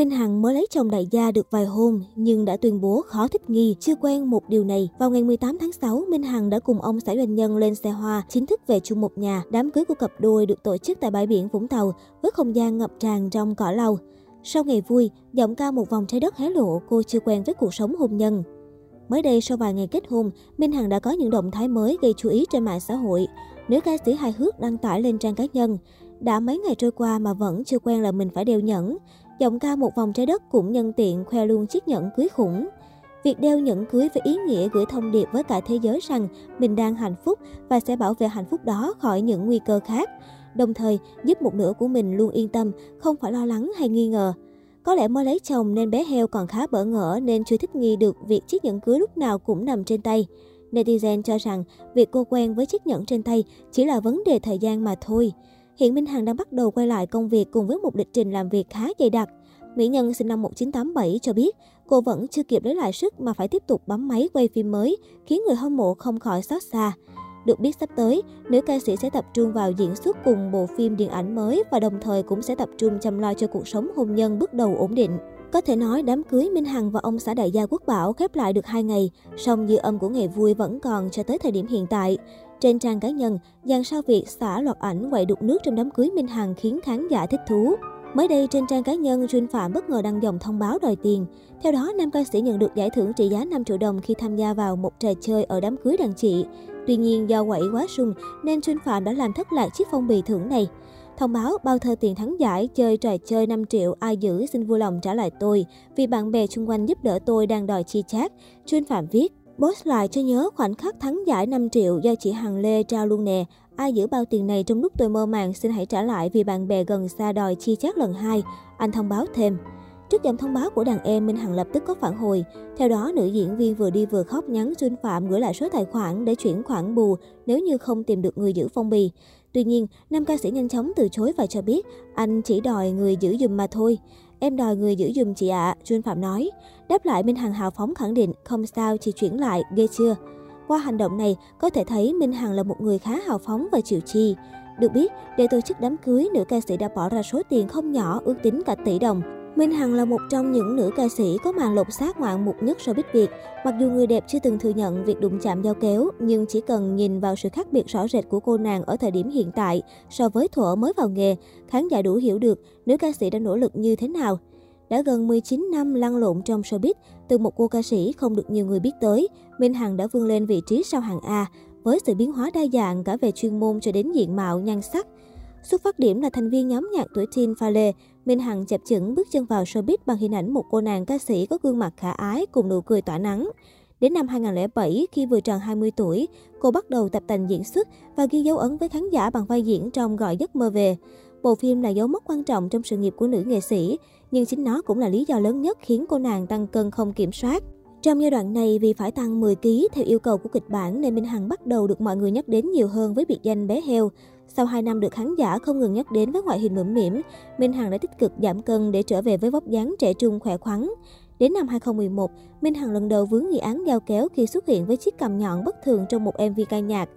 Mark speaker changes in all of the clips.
Speaker 1: Minh Hằng mới lấy chồng đại gia được vài hôm nhưng đã tuyên bố khó thích nghi, chưa quen một điều này. Vào ngày 18 tháng 6, Minh Hằng đã cùng ông xã doanh nhân lên xe hoa, chính thức về chung một nhà. Đám cưới của cặp đôi được tổ chức tại bãi biển Vũng Tàu với không gian ngập tràn trong cỏ lau. Sau ngày vui, giọng ca một vòng trái đất hé lộ cô chưa quen với cuộc sống hôn nhân. Mới đây, sau vài ngày kết hôn, Minh Hằng đã có những động thái mới gây chú ý trên mạng xã hội. Nữ ca sĩ hài hước đăng tải lên trang cá nhân. Đã mấy ngày trôi qua mà vẫn chưa quen là mình phải đeo nhẫn. Giọng ca một vòng trái đất cũng nhân tiện khoe luôn chiếc nhẫn cưới khủng. Việc đeo nhẫn cưới với ý nghĩa gửi thông điệp với cả thế giới rằng mình đang hạnh phúc và sẽ bảo vệ hạnh phúc đó khỏi những nguy cơ khác. Đồng thời giúp một nửa của mình luôn yên tâm, không phải lo lắng hay nghi ngờ. Có lẽ mới lấy chồng nên bé heo còn khá bỡ ngỡ nên chưa thích nghi được việc chiếc nhẫn cưới lúc nào cũng nằm trên tay. Netizen cho rằng việc cô quen với chiếc nhẫn trên tay chỉ là vấn đề thời gian mà thôi. Hiện Minh Hằng đang bắt đầu quay lại công việc cùng với một lịch trình làm việc khá dày đặc. Mỹ Nhân sinh năm 1987 cho biết cô vẫn chưa kịp lấy lại sức mà phải tiếp tục bấm máy quay phim mới, khiến người hâm mộ không khỏi xót xa. Được biết sắp tới, nữ ca sĩ sẽ tập trung vào diễn xuất cùng bộ phim điện ảnh mới và đồng thời cũng sẽ tập trung chăm lo cho cuộc sống hôn nhân bước đầu ổn định. Có thể nói đám cưới Minh Hằng và ông xã đại gia Quốc Bảo khép lại được 2 ngày, song dư âm của ngày vui vẫn còn cho tới thời điểm hiện tại. Trên trang cá nhân, dàn sao Việt xả loạt ảnh quậy đục nước trong đám cưới Minh Hằng khiến khán giả thích thú. Mới đây, trên trang cá nhân, Jun Phạm bất ngờ đăng dòng thông báo đòi tiền. Theo đó, nam ca sĩ nhận được giải thưởng trị giá 5 triệu đồng khi tham gia vào một trò chơi ở đám cưới đàn chị. Tuy nhiên, do quậy quá sung nên Jun Phạm đã làm thất lạc chiếc phong bì thưởng này. Thông báo bao thơ tiền thắng giải chơi trò chơi 5 triệu ai giữ xin vui lòng trả lại tôi vì bạn bè xung quanh giúp đỡ tôi đang đòi chi chác. Jun Phạm viết, Boss lại cho nhớ khoảnh khắc thắng giải 5 triệu do chị Hằng Lê trao luôn nè. Ai giữ bao tiền này trong lúc tôi mơ màng xin hãy trả lại vì bạn bè gần xa đòi chi chác lần hai. Anh thông báo thêm. Trước dòng thông báo của đàn em, Minh Hằng lập tức có phản hồi. Theo đó, nữ diễn viên vừa đi vừa khóc nhắn Xuân Phạm gửi lại số tài khoản để chuyển khoản bù nếu như không tìm được người giữ phong bì. Tuy nhiên, nam ca sĩ nhanh chóng từ chối và cho biết anh chỉ đòi người giữ dùm mà thôi. Em đòi người giữ giùm chị ạ, à, Jun Phạm nói. Đáp lại Minh Hằng hào phóng khẳng định không sao chị chuyển lại, ghê chưa? Qua hành động này, có thể thấy Minh Hằng là một người khá hào phóng và chịu chi. Được biết, để tổ chức đám cưới, nữ ca sĩ đã bỏ ra số tiền không nhỏ, ước tính cả tỷ đồng. Minh Hằng là một trong những nữ ca sĩ có màn lột xác ngoạn mục nhất showbiz Việt. Mặc dù người đẹp chưa từng thừa nhận việc đụng chạm giao kéo, nhưng chỉ cần nhìn vào sự khác biệt rõ rệt của cô nàng ở thời điểm hiện tại so với thuở mới vào nghề, khán giả đủ hiểu được nữ ca sĩ đã nỗ lực như thế nào. Đã gần 19 năm lăn lộn trong showbiz, từ một cô ca sĩ không được nhiều người biết tới, Minh Hằng đã vươn lên vị trí sau hàng A với sự biến hóa đa dạng cả về chuyên môn cho đến diện mạo, nhan sắc. Xuất phát điểm là thành viên nhóm nhạc tuổi teen pha lê, Minh Hằng chập chững bước chân vào showbiz bằng hình ảnh một cô nàng ca sĩ có gương mặt khả ái cùng nụ cười tỏa nắng. Đến năm 2007, khi vừa tròn 20 tuổi, cô bắt đầu tập tành diễn xuất và ghi dấu ấn với khán giả bằng vai diễn trong Gọi giấc mơ về. Bộ phim là dấu mốc quan trọng trong sự nghiệp của nữ nghệ sĩ, nhưng chính nó cũng là lý do lớn nhất khiến cô nàng tăng cân không kiểm soát. Trong giai đoạn này, vì phải tăng 10 kg theo yêu cầu của kịch bản nên Minh Hằng bắt đầu được mọi người nhắc đến nhiều hơn với biệt danh bé heo. Sau 2 năm được khán giả không ngừng nhắc đến với ngoại hình mẫm mỉm, Minh Hằng đã tích cực giảm cân để trở về với vóc dáng trẻ trung khỏe khoắn. Đến năm 2011, Minh Hằng lần đầu vướng nghi án giao kéo khi xuất hiện với chiếc cằm nhọn bất thường trong một MV ca nhạc.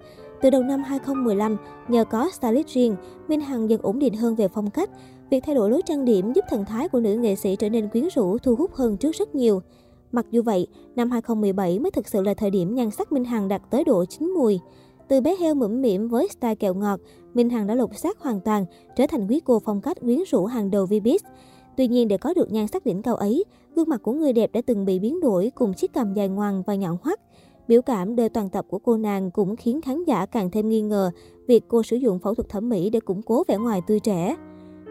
Speaker 1: Từ đầu năm 2015, nhờ có stylist riêng, Minh Hằng dần ổn định hơn về phong cách. Việc thay đổi lối trang điểm giúp thần thái của nữ nghệ sĩ trở nên quyến rũ, thu hút hơn trước rất nhiều. Mặc dù vậy, năm 2017 mới thực sự là thời điểm nhan sắc Minh Hằng đạt tới độ chín mùi. Từ bé heo mũm mỉm với style kẹo ngọt, Minh Hằng đã lột xác hoàn toàn, trở thành quý cô phong cách quyến rũ hàng đầu Vbiz. Tuy nhiên để có được nhan sắc đỉnh cao ấy, gương mặt của người đẹp đã từng bị biến đổi cùng chiếc cằm dài ngoằng và nhọn hoắt. Biểu cảm đời toàn tập của cô nàng cũng khiến khán giả càng thêm nghi ngờ việc cô sử dụng phẫu thuật thẩm mỹ để củng cố vẻ ngoài tươi trẻ.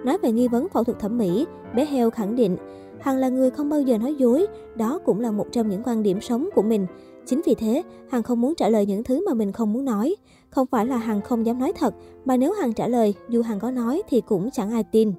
Speaker 1: Nói về nghi vấn phẫu thuật thẩm mỹ, bé heo khẳng định Hằng là người không bao giờ nói dối, đó cũng là một trong những quan điểm sống của mình. Chính vì thế, Hằng không muốn trả lời những thứ mà mình không muốn nói. Không phải là Hằng không dám nói thật, mà nếu Hằng trả lời, dù Hằng có nói thì cũng chẳng ai tin.